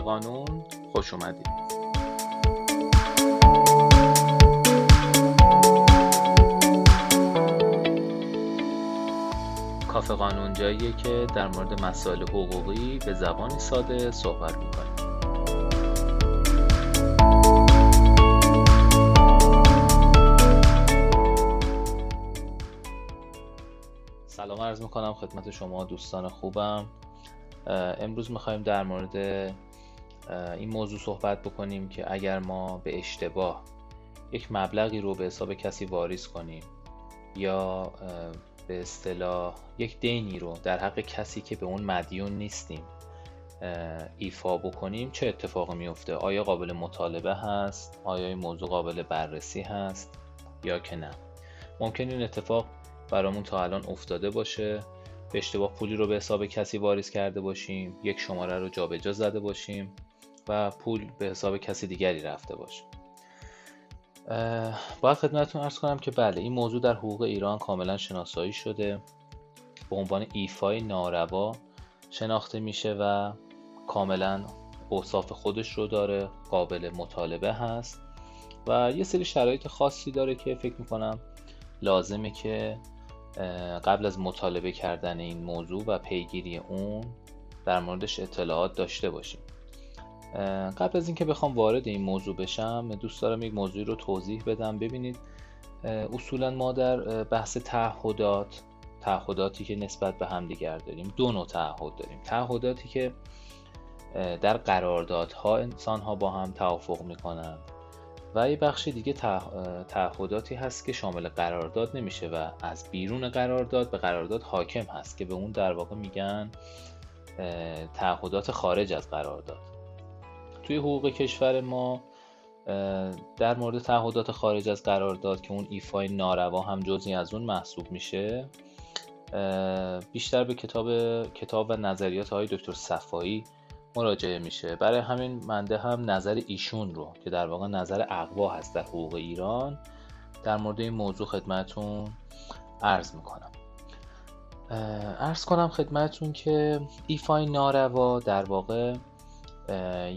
قانون خوش اومدید. کافه قانون جاییه که در مورد مسائل حقوقی به زبانی ساده صحبت می‌کنیم. سلام عرض می‌کنم خدمت شما دوستان خوبم. امروز می‌خوایم در مورد این موضوع صحبت بکنیم که اگر ما به اشتباه یک مبلغی رو به حساب کسی واریز کنیم یا به اصطلاح یک دینی رو در حق کسی که به اون مدیون نیستیم ایفا بکنیم چه اتفاقی میفته؟ آیا قابل مطالبه هست؟ آیا این موضوع قابل بررسی هست؟ یا که نه؟ ممکن این اتفاق برامون تا الان افتاده باشه. به اشتباه پولی رو به حساب کسی واریز کرده باشیم. یک شماره رو جابجا زده باشیم. و پول به حساب کسی دیگری رفته باشه. باید خدمتتون ارز کنم که بله این موضوع در حقوق ایران کاملا شناسایی شده. به عنوان ایفای ناروا شناخته میشه و کاملا اوصاف خودش رو داره قابل مطالبه هست. و یه سری شرایط خاصی داره که فکر می‌کنم لازمه که قبل از مطالبه کردن این موضوع و پیگیری اون در موردش اطلاعات داشته باشیم. قبل از اینکه بخوام وارد این موضوع بشم دوست دارم یک موضوعی رو توضیح بدم. ببینید اصولا ما در بحث تعهدات تعهداتی که نسبت به همدیگر داریم دو نوع تعهد داریم. تعهداتی که در قراردادها انسان ها با هم توافق می‌کنند و یه بخش دیگه تعهداتی هست که شامل قرارداد نمیشه و از بیرون قرارداد به قرارداد حاکم هست که به اون در واقع میگن تعهدات خارج از قرارداد. توی حقوق کشور ما در مورد تعهدات خارج از قرارداد که اون ایفای ناروا هم جزی از اون محسوب میشه بیشتر به کتاب کتاب و نظریات های دکتر صفایی مراجعه میشه. برای همین منده هم نظر ایشون رو که در واقع نظر اقوا هست در حقوق ایران در مورد این موضوع خدمتون عرض می‌کنم. عرض کنم خدمتون که ایفای ناروا در واقع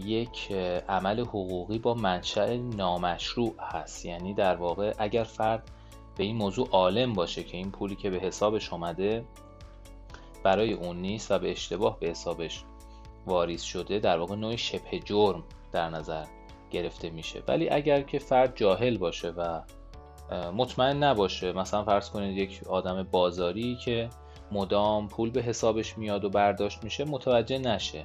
یک عمل حقوقی با منشأ نامشروع هست. یعنی در واقع اگر فرد به این موضوع عالم باشه که این پولی که به حسابش اومده برای اون نیست و به اشتباه به حسابش واریز شده در واقع نوع شبه جرم در نظر گرفته میشه. ولی اگر که فرد جاهل باشه و مطمئن نباشه مثلا فرض کنید یک آدم بازاری که مدام پول به حسابش میاد و برداشت میشه متوجه نشه.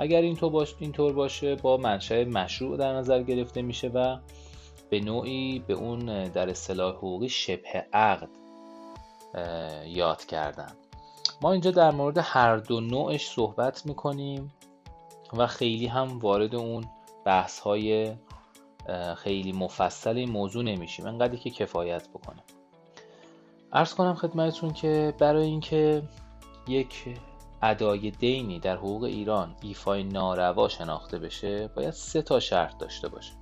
اگر اینطور باشه اینطور باشه با منشأ مشروع در نظر گرفته میشه و به نوعی به اون در اصطلاح حقوقی شبه عقد یاد کردن. ما اینجا در مورد هر دو نوعش صحبت می‌کنیم و خیلی هم وارد اون بحث های خیلی مفصل این موضوع نمیشیم. انقدری که کفایت بکنه ارز کنم خدمتتون که برای اینکه یک ادای دینی در حقوق ایران ایفای ناروا شناخته بشه باید سه تا شرط داشته باشه.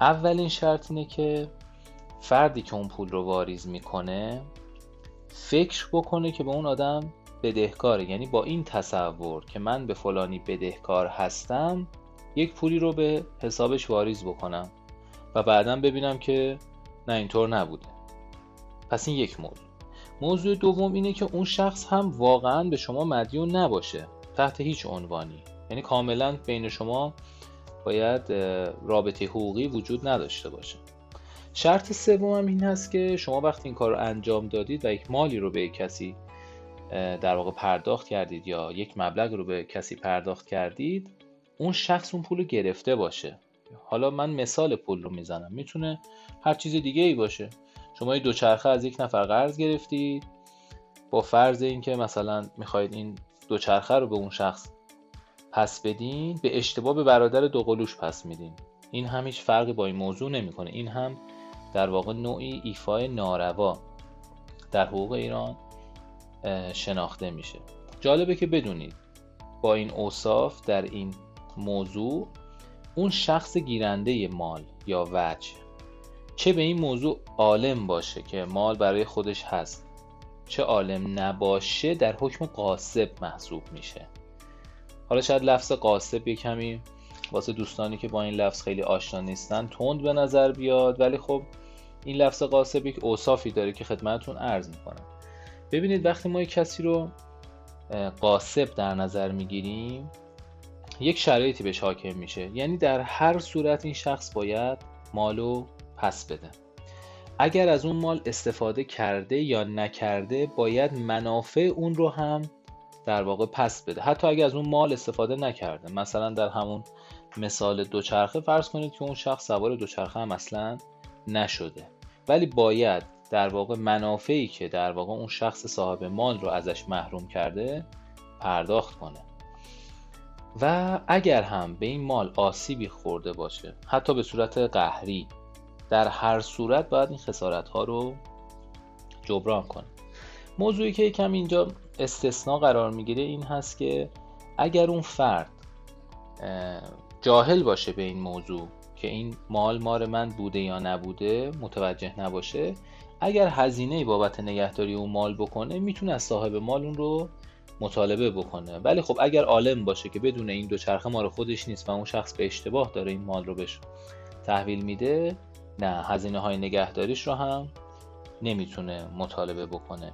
اولین شرط اینه که فردی که اون پول رو واریز می‌کنه فکر بکنه که به اون آدم بدهکاره. یعنی با این تصور که من به فلانی بدهکار هستم یک پولی رو به حسابش واریز بکنم و بعدا ببینم که نه اینطور نبوده. پس این یک موضوع موضوع دوم اینه که اون شخص هم واقعا به شما مدیون نباشه تحت هیچ عنوانی. یعنی کاملا بین شما باید رابطه حقوقی وجود نداشته باشه. شرط سوم هم این هست که شما وقتی این کار رو انجام دادید و یک مالی رو به کسی در واقع پرداخت کردید یا یک مبلغ رو به کسی پرداخت کردید اون شخص اون پول رو گرفته باشه. حالا من مثال پول رو می‌زنم. می‌تونه هر چیز دیگه ای باشه. شما یه دوچرخه از یک نفر قرض گرفتید با فرض اینکه مثلا می‌خواید این دوچرخه رو به اون شخص پس بدین به اشتباه به برادر دوقلوش پس میدین. این هم هیچ فرقی با این موضوع نمی‌کنه. این هم در واقع نوعی ایفای ناروا در حقوق ایران شناخته میشه. جالبه که بدونید با این اوصاف در این موضوع اون شخص گیرنده مال یا وجه چه به این موضوع عالم باشه که مال برای خودش هست. چه عالم نباشه در حکم قاسب محسوب میشه. حالا شاید لفظ قاسب یه کمی واسه دوستانی که با این لفظ خیلی آشنا نیستن تند به نظر بیاد ولی خب این لفظ قاسب یک اوصافی داره که خدمتتون عرض می‌کنم. ببینید وقتی ما یک کسی رو قاسب در نظر می‌گیریم یک شرایطی بهش حاکم میشه. یعنی در هر صورت این شخص باید مالو پس بده. اگر از اون مال استفاده کرده یا نکرده باید منافع اون رو هم در واقع پس بده. حتی اگر از اون مال استفاده نکرده. مثلا در همون مثال دوچرخه فرض کنید که اون شخص سوار دوچرخه هم اصلا نشده. ولی باید در واقع منافعی که در واقع اون شخص صاحب مال رو ازش محروم کرده پرداخت کنه. و اگر هم به این مال آسیبی خورده باشه حتی به صورت قهری در هر صورت باید این خسارت ها رو جبران کنه. موضوعی که یکم اینجا استثناء قرار می‌گیره این هست که اگر اون فرد جاهل باشه به این موضوع که این مال مار من بوده یا نبوده متوجه نباشه اگر هزینه بابت نگهداری اون مال بکنه می‌تونه از صاحب مال اون رو مطالبه بکنه. ولی خب اگر عالم باشه که بدون این دوچرخه مال خودش نیست و اون شخص به اشتباه داره این مال رو بهش تحویل میده نه هزینه های نگهداریش رو هم نمی‌تونه مطالبه بکنه.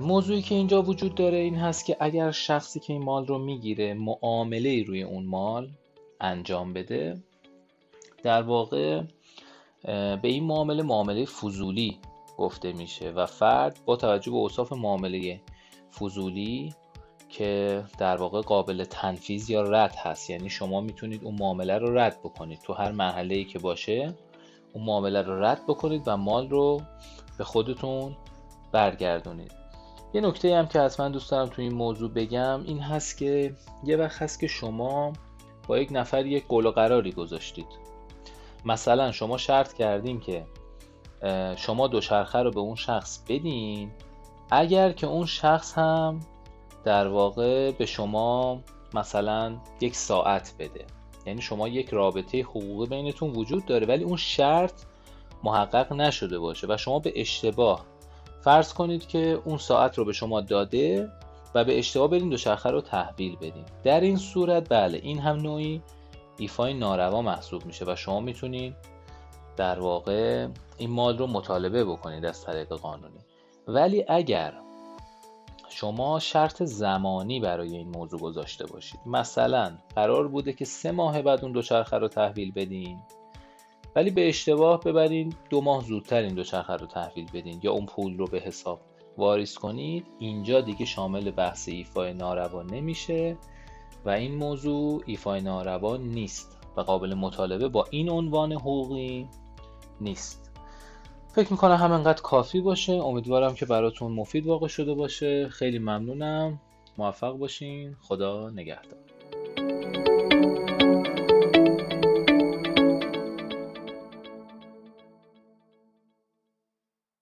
موضوعی که اینجا وجود داره این هست که اگر شخصی که این مال رو می‌گیره معامله روی اون مال انجام بده در واقع به این معامله معامله فضولی گفته میشه و فرد با توجه به اوصاف معامله فضولی که در واقع قابل تنفیذ یا رد هست. یعنی شما می‌تونید اون معامله رو رد بکنید. تو هر محله ای که باشه اون معامله رو رد بکنید و مال رو به خودتون برگردونید. یه نکته هم که حتما دوست دارم تو این موضوع بگم این هست که یه وقت هست که شما با یک نفر یک قول و قراری گذاشتید. مثلا شما شرط کردین که شما دوچرخه رو به اون شخص بدین. اگر که اون شخص هم در واقع به شما مثلا یک ساعت بده. یعنی شما یک رابطه حقوقی بینتون وجود داره ولی اون شرط محقق نشده باشه و شما به اشتباه فرض کنید که اون ساعت رو به شما داده و به اشتباه برین دوچرخه رو تحویل بدین. در این صورت بله این هم نوعی ایفای ناروا محسوب میشه و شما می‌تونید در واقع این مال رو مطالبه بکنید از طریق قانونی. ولی اگر شما شرط زمانی برای این موضوع گذاشته باشید. مثلا قرار بوده که سه ماه بعد اون دوچرخه رو تحویل بدین ولی به اشتباه ببرین دو ماه زودتر این دوچرخه رو تحویل بدین یا اون پول رو به حساب واریز کنید. اینجا دیگه شامل بحث ایفای ناروا نمیشه و این موضوع ایفای ناروا نیست و قابل مطالبه با این عنوان حقوقی نیست. فکر می‌کنم همینقدر کافی باشه. امیدوارم که براتون مفید واقع شده باشه. خیلی ممنونم. موفق باشین. خدا نگهدار.